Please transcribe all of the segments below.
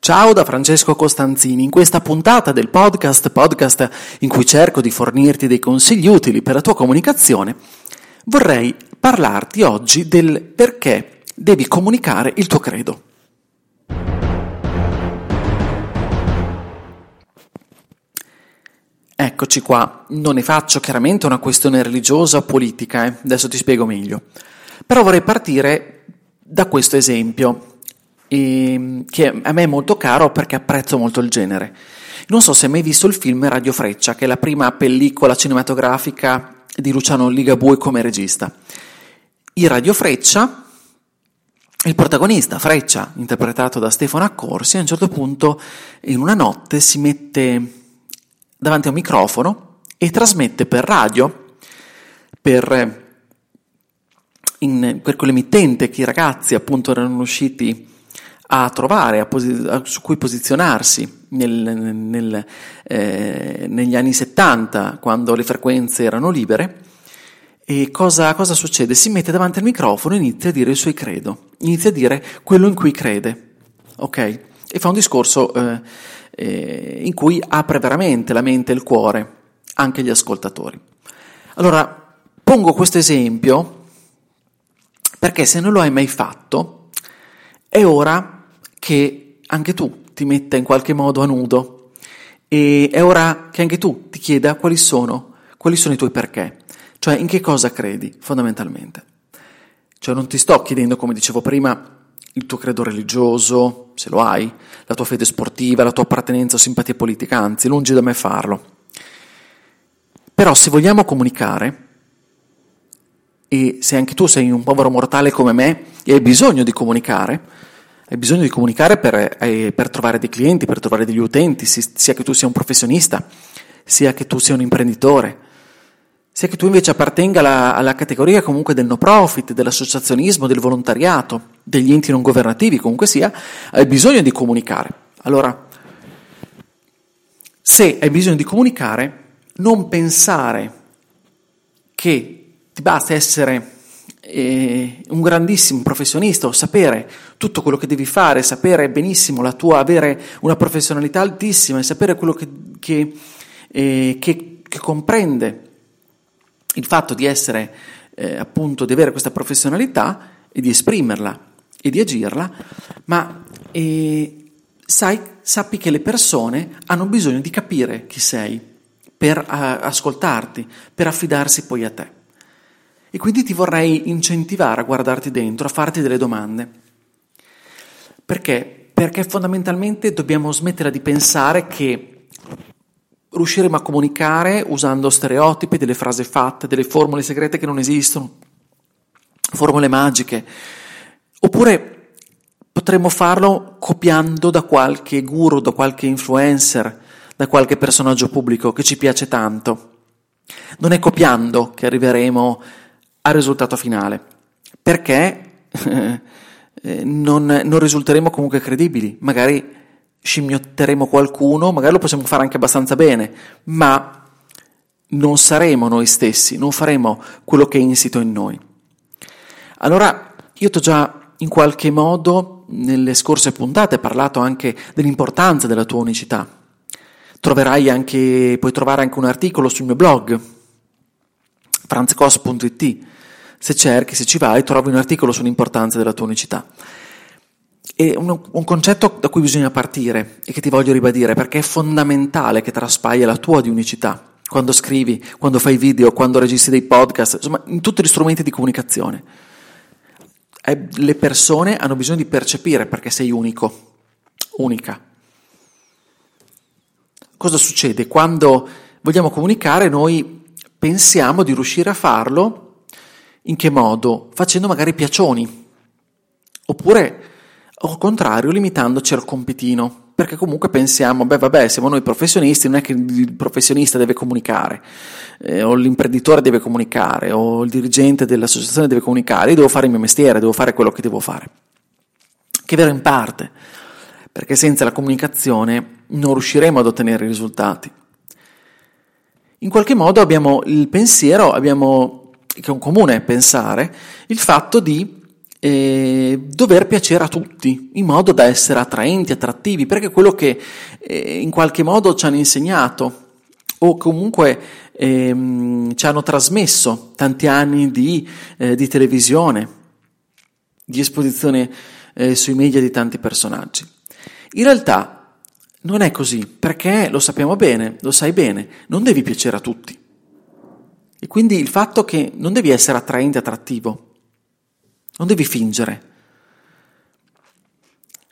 Ciao da Francesco Costanzini. In questa puntata del podcast, podcast in cui cerco di fornirti dei consigli utili per la tua comunicazione, vorrei parlarti oggi del perché devi comunicare il tuo credo. Eccoci qua, non ne faccio chiaramente una questione religiosa o politica, eh? adesso ti spiego meglio. Però vorrei partire da questo esempio e, che a me è molto caro perché apprezzo molto il genere. Non so se hai mai visto il film Radio Freccia, che è la prima pellicola cinematografica di Luciano Ligabue come regista. Il Radio Freccia, il protagonista Freccia, interpretato da Stefano Accorsi, a un certo punto in una notte si mette davanti a un microfono e trasmette per radio, per, in, per quell'emittente che i ragazzi appunto erano usciti a trovare, a posi- a, su cui posizionarsi nel, nel, eh, negli anni 70, quando le frequenze erano libere. E cosa, cosa, succede? Si mette davanti al microfono e inizia a dire i suoi credo, inizia a dire quello in cui crede, ok? E fa un discorso eh, eh, in cui apre veramente la mente e il cuore anche agli ascoltatori. Allora, pongo questo esempio perché se non lo hai mai fatto, è ora che anche tu ti metta in qualche modo a nudo e è ora che anche tu ti chieda quali sono, quali sono i tuoi perché, cioè in che cosa credi fondamentalmente. Cioè non ti sto chiedendo, come dicevo prima, il tuo credo religioso, se lo hai, la tua fede sportiva, la tua appartenenza o simpatia politica, anzi, lungi da me farlo. Però se vogliamo comunicare, e se anche tu sei un povero mortale come me e hai bisogno di comunicare, hai bisogno di comunicare per, eh, per, trovare dei clienti, per trovare degli utenti, sia che tu sia un professionista, sia che tu sia un imprenditore, sia che tu invece appartenga alla, alla categoria comunque del no profit, dell'associazionismo, del volontariato, degli enti non governativi, comunque sia, hai bisogno di comunicare. Allora, se hai bisogno di comunicare, non pensare che ti basta essere eh, un grandissimo professionista o sapere tutto quello che devi fare, sapere benissimo la tua, avere una professionalità altissima e sapere quello che, che, eh, che, che comprende il fatto di essere eh, appunto di avere questa professionalità e di esprimerla e di agirla, ma eh, sai, sappi che le persone hanno bisogno di capire chi sei per a, ascoltarti, per affidarsi poi a te. E quindi ti vorrei incentivare a guardarti dentro, a farti delle domande. Perché? Perché fondamentalmente dobbiamo smettere di pensare che riusciremo a comunicare usando stereotipi, delle frasi fatte, delle formule segrete che non esistono, formule magiche, oppure potremmo farlo copiando da qualche guru, da qualche influencer, da qualche personaggio pubblico che ci piace tanto. Non è copiando che arriveremo al risultato finale, perché eh, non, non risulteremo comunque credibili, magari scimmiotteremo qualcuno, magari lo possiamo fare anche abbastanza bene, ma non saremo noi stessi, non faremo quello che è insito in noi. Allora, io ti ho già in qualche modo nelle scorse puntate parlato anche dell'importanza della tua unicità. Troverai anche, puoi trovare anche un articolo sul mio blog, franzcos.it, se cerchi, se ci vai, trovi un articolo sull'importanza della tua unicità. È un, un, concetto da cui bisogna partire e che ti voglio ribadire perché è fondamentale che traspaia la tua di unicità quando scrivi, quando fai video, quando registri dei podcast, insomma, in tutti gli strumenti di comunicazione. Eh, le persone hanno bisogno di percepire perché sei unico, unica. Cosa succede? Quando vogliamo comunicare noi pensiamo di riuscire a farlo in che modo? Facendo magari piacioni, oppure al contrario limitandoci al compitino. perché comunque pensiamo, beh vabbè, siamo noi professionisti, non è che il professionista deve comunicare, eh, o l'imprenditore deve comunicare, o il dirigente dell'associazione deve comunicare, io devo fare il mio mestiere, devo fare quello che devo fare. Che è vero in parte, perché senza la comunicazione non riusciremo ad ottenere i risultati. In qualche modo abbiamo il pensiero, abbiamo, che è un comune pensare, il fatto di eh, dover piacere a tutti, in modo da essere attraenti, attrattivi, perché è quello che eh, in qualche modo ci hanno insegnato o comunque ehm, ci hanno trasmesso tanti anni di, eh, di televisione, di esposizione eh, sui media di tanti personaggi. In realtà non è così, perché lo sappiamo bene, lo sai bene, non devi piacere a tutti. E quindi il fatto che non devi essere attraente, attrattivo, non devi fingere.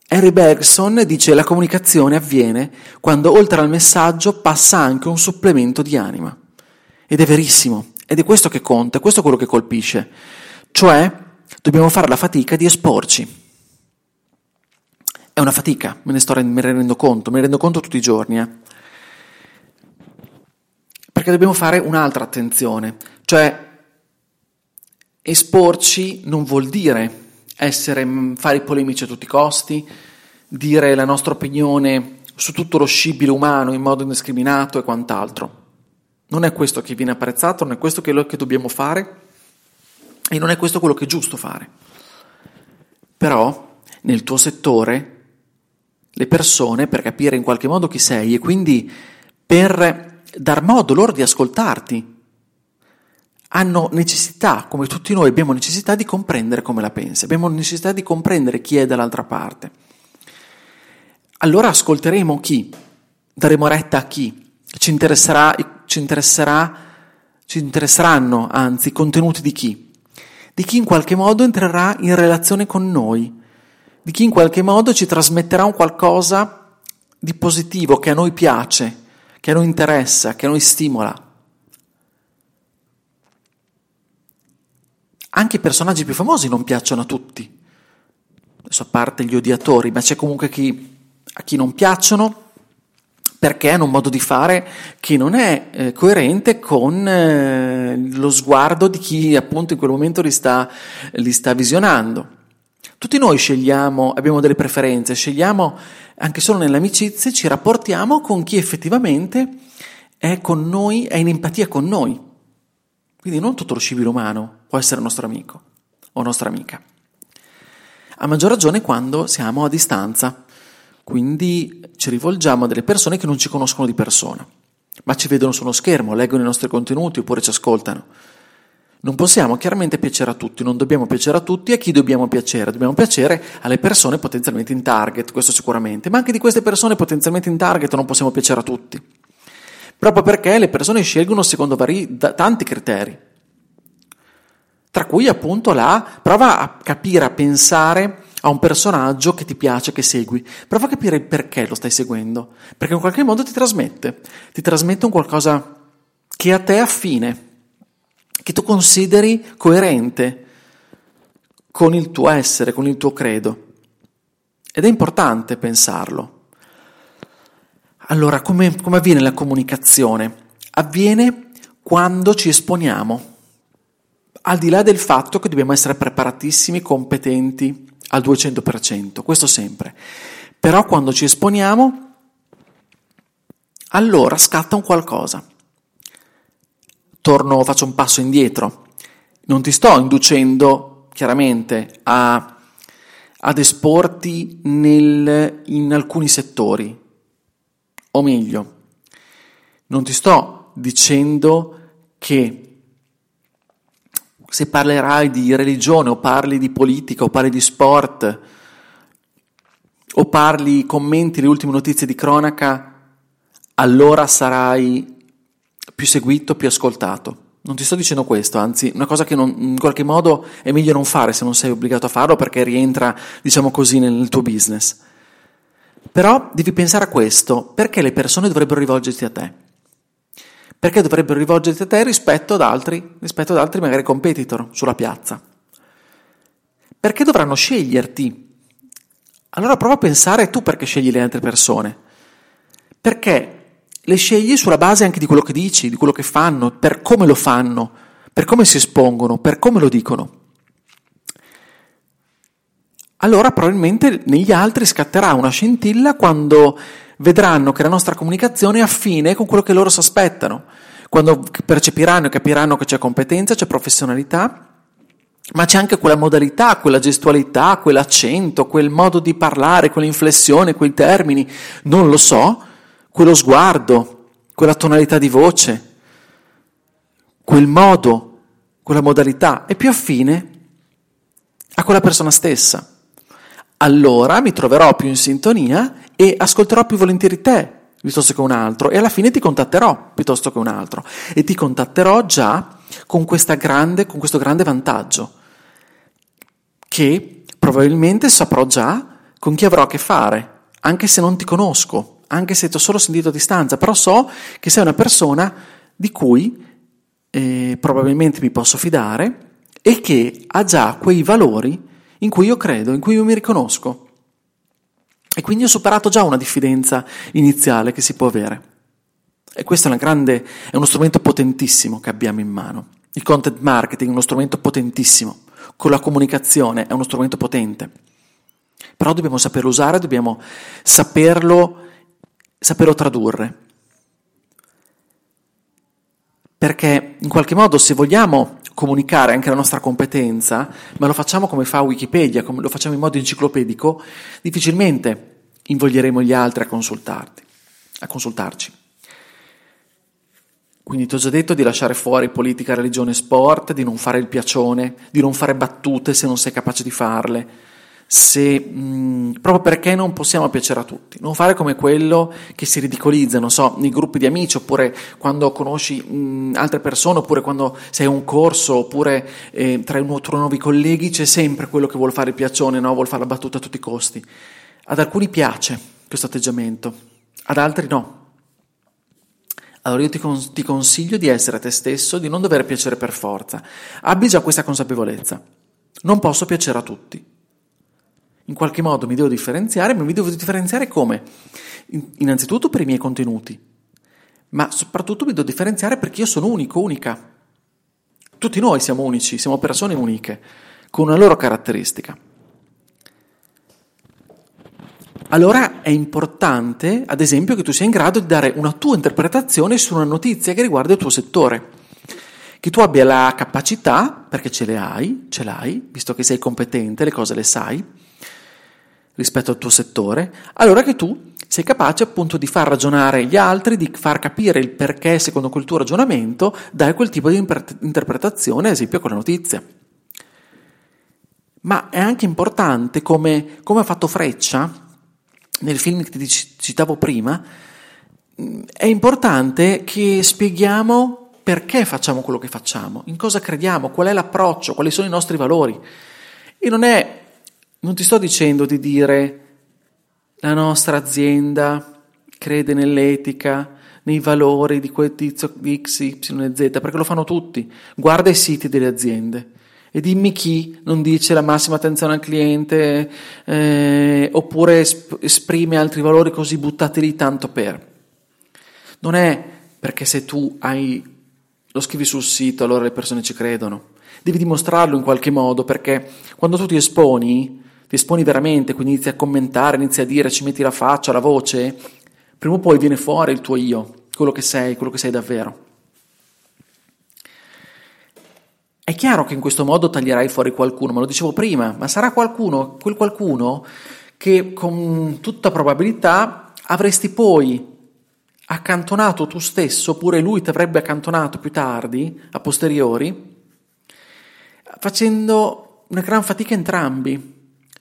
Harry Bergson dice la comunicazione avviene quando oltre al messaggio passa anche un supplemento di anima. Ed è verissimo, ed è questo che conta, è questo quello che colpisce. Cioè, dobbiamo fare la fatica di esporci. È una fatica, me ne, sto, me rendo conto, me ne rendo conto tutti i giorni. Eh. Perché dobbiamo fare un'altra attenzione, cioè Esporci non vuol dire essere, mm, fare polemici a tutti i costi, dire la nostra opinione su tutto lo scibile umano in modo indiscriminato e quant'altro. Non è questo che viene apprezzato, non è questo che dobbiamo fare e non è questo quello che è giusto fare. Però nel tuo settore le persone, per capire in qualche modo chi sei e quindi per dar modo loro di ascoltarti, hanno necessità, come tutti noi abbiamo necessità di comprendere come la pensi, abbiamo necessità di comprendere chi è dall'altra parte. Allora ascolteremo chi, daremo retta a chi, ci, interesserà, ci, interesserà, ci interesseranno anzi i contenuti di chi, di chi in qualche modo entrerà in relazione con noi, di chi in qualche modo ci trasmetterà un qualcosa di positivo che a noi piace, che noi interessa, che noi stimola. Anche i personaggi più famosi non piacciono a tutti. Adesso a parte gli odiatori, ma c'è comunque chi, a chi non piacciono perché hanno un modo di fare che non è eh, coerente con eh, lo sguardo di chi appunto in quel momento li sta, li sta visionando. Tutti noi scegliamo, abbiamo delle preferenze, scegliamo anche solo nelle amicizie, ci rapportiamo con chi effettivamente è con noi, è in empatia con noi. Quindi non tutto lo civile umano può essere nostro amico o nostra amica. A maggior ragione quando siamo a distanza, quindi ci rivolgiamo a delle persone che non ci conoscono di persona, ma ci vedono su uno schermo, leggono i nostri contenuti oppure ci ascoltano. Non possiamo chiaramente piacere a tutti, non dobbiamo piacere a tutti, a chi dobbiamo piacere? Dobbiamo piacere alle persone potenzialmente in target, questo sicuramente, ma anche di queste persone potenzialmente in target non possiamo piacere a tutti. Proprio perché le persone scelgono secondo vari, tanti criteri, tra cui appunto la prova a capire, a pensare a un personaggio che ti piace, che segui, prova a capire il perché lo stai seguendo, perché in qualche modo ti trasmette, ti trasmette un qualcosa che a te affine, che tu consideri coerente con il tuo essere, con il tuo credo. Ed è importante pensarlo. Allora, come, come avviene la comunicazione? Avviene quando ci esponiamo, al di là del fatto che dobbiamo essere preparatissimi, competenti al 200%, questo sempre. Però quando ci esponiamo, allora scatta un qualcosa. Torno, faccio un passo indietro. Non ti sto inducendo chiaramente a, ad esporti nel, in alcuni settori, o meglio, non ti sto dicendo che se parlerai di religione o parli di politica o parli di sport o parli, commenti le ultime notizie di cronaca, allora sarai più seguito, più ascoltato. Non ti sto dicendo questo, anzi, una cosa che non, in qualche modo è meglio non fare se non sei obbligato a farlo perché rientra, diciamo così, nel tuo business. Però devi pensare a questo, perché le persone dovrebbero rivolgersi a te? Perché dovrebbero rivolgersi a te rispetto ad altri, rispetto ad altri magari competitor sulla piazza? Perché dovranno sceglierti allora prova a pensare tu perché scegli le altre persone. Perché le scegli sulla base anche di quello che dici, di quello che fanno, per come lo fanno, per come si espongono, per come lo dicono. Allora probabilmente negli altri scatterà una scintilla quando vedranno che la nostra comunicazione è affine con quello che loro si aspettano, quando percepiranno e capiranno che c'è competenza, c'è professionalità, ma c'è anche quella modalità, quella gestualità, quell'accento, quel modo di parlare, quell'inflessione, quei termini, non lo so, quello sguardo, quella tonalità di voce, quel modo, quella modalità è più affine a quella persona stessa. Allora mi troverò più in sintonia e ascolterò più volentieri te piuttosto che un altro e alla fine ti contatterò piuttosto che un altro e ti contatterò già con, grande, con questo grande vantaggio che probabilmente saprò già con chi avrò a che fare, anche se non ti conosco anche se ti ho solo sentito a distanza, però so che sei una persona di cui eh, probabilmente mi posso fidare e che ha già quei valori in cui io credo, in cui io mi riconosco. E quindi ho superato già una diffidenza iniziale che si può avere. E questo è, grande, è uno strumento potentissimo che abbiamo in mano. Il content marketing è uno strumento potentissimo, con la comunicazione è uno strumento potente. Però dobbiamo saperlo usare, dobbiamo saperlo saperlo tradurre. Perché in qualche modo se vogliamo comunicare anche la nostra competenza, ma lo facciamo come fa Wikipedia, come lo facciamo in modo enciclopedico, difficilmente invoglieremo gli altri a consultarti, a consultarci. Quindi ti ho già detto di lasciare fuori politica, religione sport, di non fare il piacione, di non fare battute se non sei capace di farle, se, mh, proprio perché non possiamo piacere a tutti. Non fare come quello che si ridicolizza, non so, nei gruppi di amici, oppure quando conosci mh, altre persone, oppure quando sei a un corso, oppure eh, tra i nuovi colleghi c'è sempre quello che vuole fare il piaccione, no? vuole fare la battuta a tutti i costi. Ad alcuni piace questo atteggiamento, ad altri no. Allora io ti, cons- ti consiglio di essere te stesso, di non dover piacere per forza. Abbi già questa consapevolezza. Non posso piacere a tutti in qualche modo mi devo differenziare, ma mi devo differenziare come? Innanzitutto per i miei contenuti, ma soprattutto mi devo differenziare perché io sono unico, unica. Tutti noi siamo unici, siamo persone uniche, con una loro caratteristica. Allora è importante, ad esempio, che tu sia in grado di dare una tua interpretazione su una notizia che riguarda il tuo settore. Che tu abbia la capacità, perché ce le hai, ce l'hai, visto che sei competente, le cose le sai, rispetto al tuo settore, allora che tu sei capace appunto di far ragionare gli altri, di far capire il perché secondo quel tuo ragionamento dai quel tipo di interpretazione, ad esempio con la notizia. Ma è anche importante, come, come ha fatto Freccia nel film che ti citavo prima, è importante che spieghiamo perché facciamo quello che facciamo, in cosa crediamo, qual è l'approccio, quali sono i nostri valori. E non è non ti sto dicendo di dire la nostra azienda crede nell'etica, nei valori di quel tizio di X, Y e Z, perché lo fanno tutti. Guarda i siti delle aziende e dimmi chi non dice la massima attenzione al cliente eh, oppure esprime altri valori così buttati lì tanto per. Non è perché se tu hai, lo scrivi sul sito allora le persone ci credono. Devi dimostrarlo in qualche modo perché quando tu ti esponi ti esponi veramente, quindi inizi a commentare, inizi a dire, ci metti la faccia, la voce, prima o poi viene fuori il tuo io, quello che sei, quello che sei davvero. È chiaro che in questo modo taglierai fuori qualcuno, ma lo dicevo prima, ma sarà qualcuno, quel qualcuno che con tutta probabilità avresti poi accantonato tu stesso, oppure lui ti avrebbe accantonato più tardi, a posteriori, facendo una gran fatica entrambi,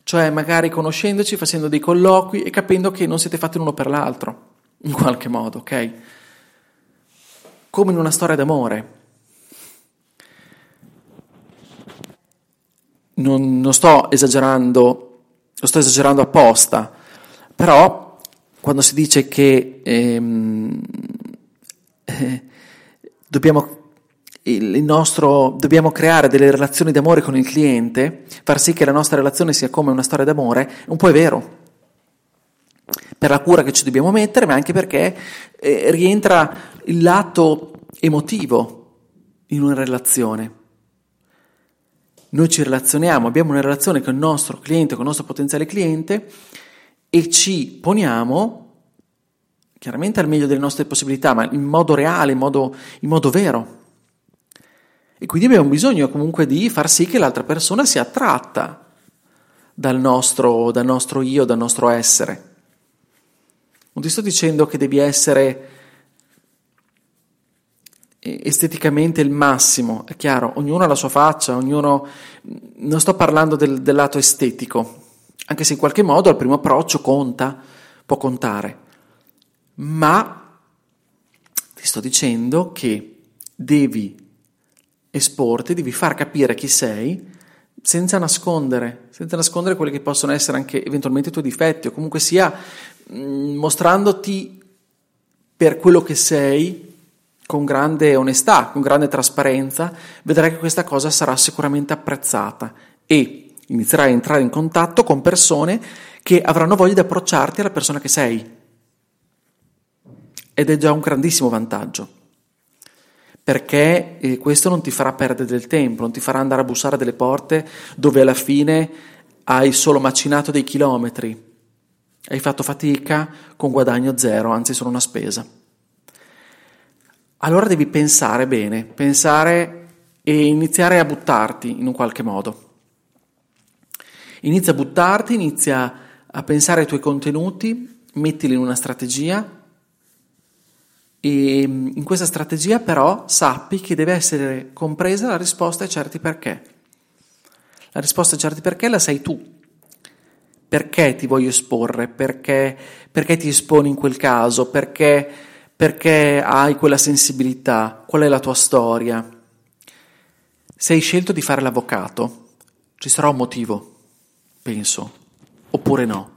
cioè magari conoscendoci, facendo dei colloqui e capendo che non siete fatti l'uno per l'altro, in qualche modo, ok? Come in una storia d'amore. Non, non sto esagerando, lo sto esagerando apposta, però quando si dice che ehm, eh, dobbiamo il nostro, dobbiamo creare delle relazioni d'amore con il cliente, far sì che la nostra relazione sia come una storia d'amore, un po' è vero. per la cura che ci dobbiamo mettere, ma anche perché eh, rientra il lato emotivo in una relazione. Noi ci relazioniamo, abbiamo una relazione con il nostro cliente, con il nostro potenziale cliente e ci poniamo chiaramente al meglio delle nostre possibilità, ma in modo reale, in modo, in modo vero. E quindi abbiamo bisogno comunque di far sì che l'altra persona sia attratta dal nostro, dal nostro io, dal nostro essere. Non ti sto dicendo che devi essere esteticamente il massimo, è chiaro, ognuno ha la sua faccia, ognuno... Non sto parlando del, del lato estetico, anche se in qualche modo al primo approccio conta, può contare, ma ti sto dicendo che devi esporti, devi far capire chi sei senza nascondere, senza nascondere quelli che possono essere anche eventualmente i tuoi difetti o comunque sia mm, mostrandoti per quello che sei con grande onestà, con grande trasparenza, vedrai che questa cosa sarà sicuramente apprezzata e inizierai a entrare in contatto con persone che avranno voglia di approcciarti alla persona che sei. Ed è già un grandissimo vantaggio perché eh, questo non ti farà perdere del tempo, non ti farà andare a bussare delle porte dove alla fine hai solo macinato dei chilometri, hai fatto fatica con guadagno zero, anzi solo una spesa. Allora devi pensare bene, pensare e iniziare a buttarti in un qualche modo. Inizia a buttarti, inizia a pensare ai tuoi contenuti, mettili in una strategia e in questa strategia però sappi che deve essere compresa la risposta ai certi perché. La risposta ai certi perché la sai tu. Perché ti voglio esporre? Perché, perché ti esponi in quel caso? Perché, perché hai quella sensibilità? Qual è la tua storia? Se hai scelto di fare l'avvocato, ci sarà un motivo, penso, oppure no.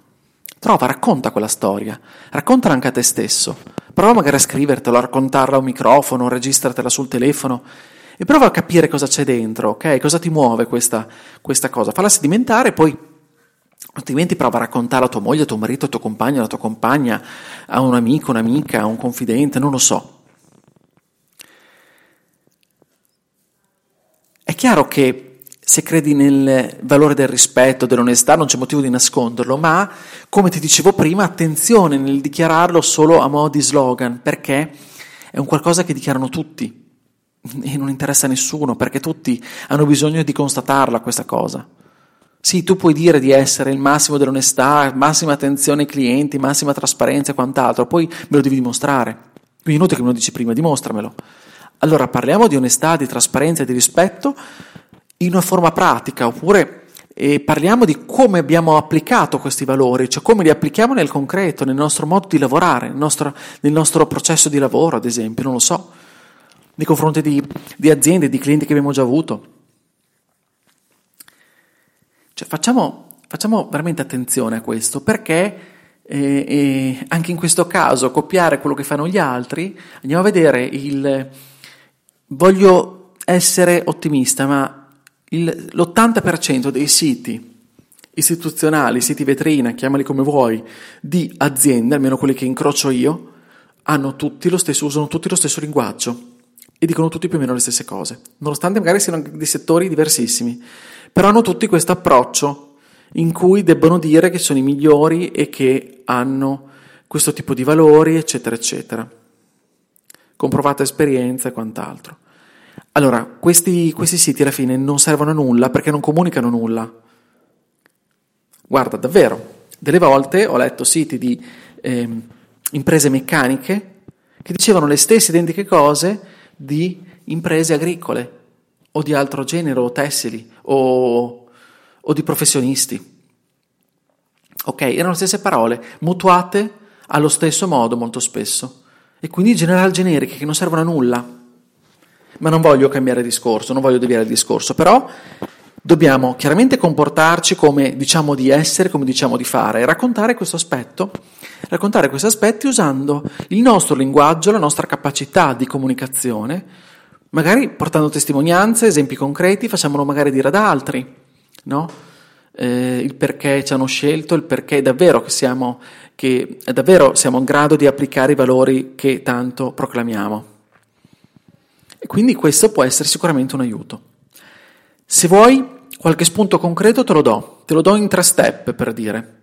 Trova, racconta quella storia, raccontala anche a te stesso. Prova magari a scrivertela, a raccontarla a un microfono, registratela sul telefono e prova a capire cosa c'è dentro, ok? Cosa ti muove questa, questa cosa. Falla sedimentare e poi altrimenti prova a raccontarla a tua moglie, a tuo marito, a tuo compagno, alla tua compagna, a un amico, un'amica, a un confidente, non lo so. È chiaro che se credi nel valore del rispetto, dell'onestà, non c'è motivo di nasconderlo, ma come ti dicevo prima, attenzione nel dichiararlo solo a mo' di slogan, perché è un qualcosa che dichiarano tutti e non interessa a nessuno, perché tutti hanno bisogno di constatarla questa cosa. Sì, tu puoi dire di essere il massimo dell'onestà, massima attenzione ai clienti, massima trasparenza e quant'altro, poi me lo devi dimostrare. Quindi inutile che me lo dici prima, dimostramelo. Allora parliamo di onestà, di trasparenza e di rispetto in una forma pratica, oppure eh, parliamo di come abbiamo applicato questi valori, cioè come li applichiamo nel concreto, nel nostro modo di lavorare, nel nostro, nel nostro processo di lavoro, ad esempio, non lo so, nei confronti di, di aziende, di clienti che abbiamo già avuto. Cioè, facciamo, facciamo veramente attenzione a questo, perché eh, eh, anche in questo caso copiare quello che fanno gli altri, andiamo a vedere il... Voglio essere ottimista, ma il, l'80% dei siti istituzionali, siti vetrina, chiamali come vuoi, di aziende, almeno quelli che incrocio io, tutti stesso, usano tutti lo stesso linguaggio e dicono tutti più o meno le stesse cose, nonostante magari siano di settori diversissimi, però hanno tutti questo approccio in cui debbono dire che sono i migliori e che hanno questo tipo di valori, eccetera, eccetera. Comprovata esperienza e quant'altro. Allora, questi, questi siti alla fine non servono a nulla perché non comunicano nulla. Guarda, davvero, delle volte ho letto siti di eh, imprese meccaniche che dicevano le stesse identiche cose di imprese agricole o di altro genere, o tessili, o, o di professionisti. Ok, erano le stesse parole, mutuate allo stesso modo molto spesso, e quindi general generiche che non servono a nulla. Ma non voglio cambiare discorso, non voglio deviare il discorso, però dobbiamo chiaramente comportarci come diciamo di essere, come diciamo di fare, e raccontare questo aspetto, raccontare questi aspetti usando il nostro linguaggio, la nostra capacità di comunicazione, magari portando testimonianze, esempi concreti, facciamolo magari dire ad altri, no? eh, il perché ci hanno scelto, il perché davvero che siamo, che davvero siamo in grado di applicare i valori che tanto proclamiamo. E quindi questo può essere sicuramente un aiuto. Se vuoi qualche spunto concreto te lo do, te lo do in tre step per dire.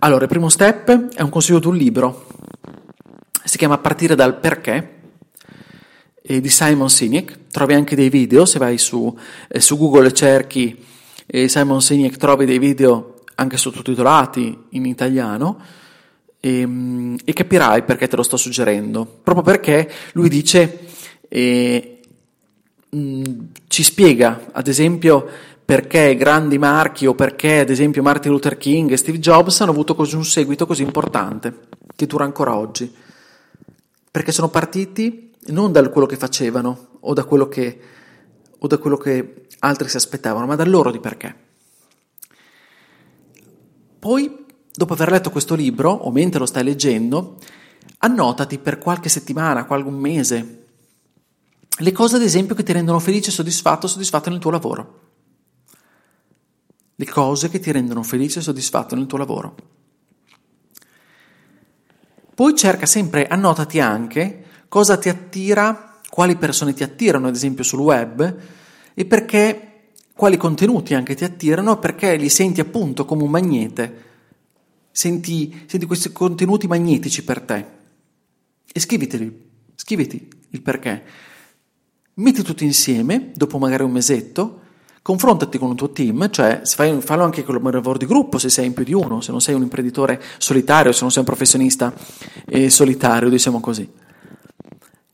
Allora, il primo step è un consiglio di un libro, si chiama Partire dal perché di Simon Sinek, trovi anche dei video, se vai su, eh, su Google e cerchi eh, Simon Sinek trovi dei video anche sottotitolati in italiano e, ehm, e, capirai perché te lo sto suggerendo, proprio perché lui dice, eh, ci spiega ad esempio perché grandi marchi o perché ad esempio Martin Luther King e Steve Jobs hanno avuto così un seguito così importante che dura ancora oggi, perché sono partiti non da quello che facevano o da quello che, o da quello che altri si aspettavano, ma da loro di perché. Poi, dopo aver letto questo libro, o mentre lo stai leggendo, annotati per qualche settimana, qualche mese, le cose ad esempio che ti rendono felice, soddisfatto, soddisfatto nel tuo lavoro. Le cose che ti rendono felice e soddisfatto nel tuo lavoro. Poi cerca sempre, annotati anche cosa ti attira, quali persone ti attirano, ad esempio sul web, e perché, quali contenuti anche ti attirano, perché li senti appunto come un magnete. Senti, senti questi contenuti magnetici per te. E scriviteli, scriviti il perché. Metti tutti insieme, dopo magari un mesetto, confrontati con il tuo team, cioè fai, fallo anche con il lavoro di gruppo se sei in più di uno, se non sei un imprenditore solitario, se non sei un professionista eh, solitario, diciamo così.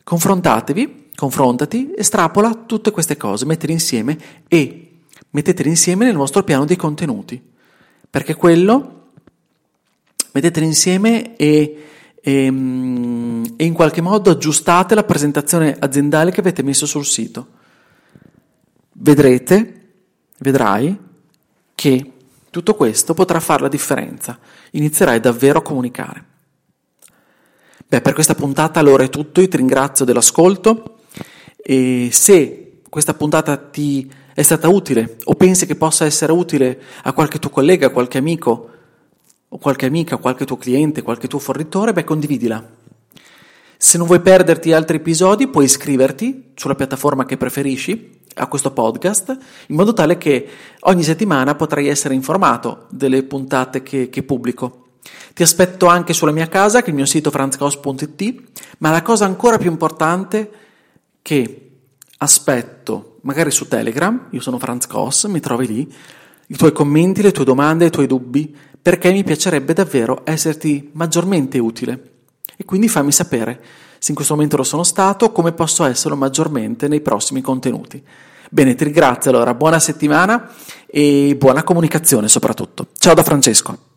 Confrontatevi, confrontati, estrapola tutte queste cose, mettele insieme e mettetele insieme nel vostro piano dei contenuti. Perché quello mettetele insieme e, e, e in qualche modo aggiustate la presentazione aziendale che avete messo sul sito. Vedrete, vedrai che tutto questo potrà fare la differenza. Inizierai davvero a comunicare. Beh, per questa puntata allora è tutto, io ti ringrazio dell'ascolto e se questa puntata ti è stata utile o pensi che possa essere utile a qualche tuo collega, a qualche amico o qualche amica, qualche tuo cliente, qualche tuo fornitore, beh condividila. Se non vuoi perderti altri episodi puoi iscriverti sulla piattaforma che preferisci a questo podcast in modo tale che ogni settimana potrai essere informato delle puntate che, che pubblico. Ti aspetto anche sulla mia casa, che è il mio sito franzcos.it, ma la cosa ancora più importante che aspetto, magari su Telegram, io sono Franz Cos, mi trovi lì, i tuoi commenti, le tue domande, i tuoi dubbi, perché mi piacerebbe davvero esserti maggiormente utile. E quindi fammi sapere se in questo momento lo sono stato, come posso esserlo maggiormente nei prossimi contenuti. Bene, ti ringrazio allora, buona settimana e buona comunicazione soprattutto. Ciao da Francesco.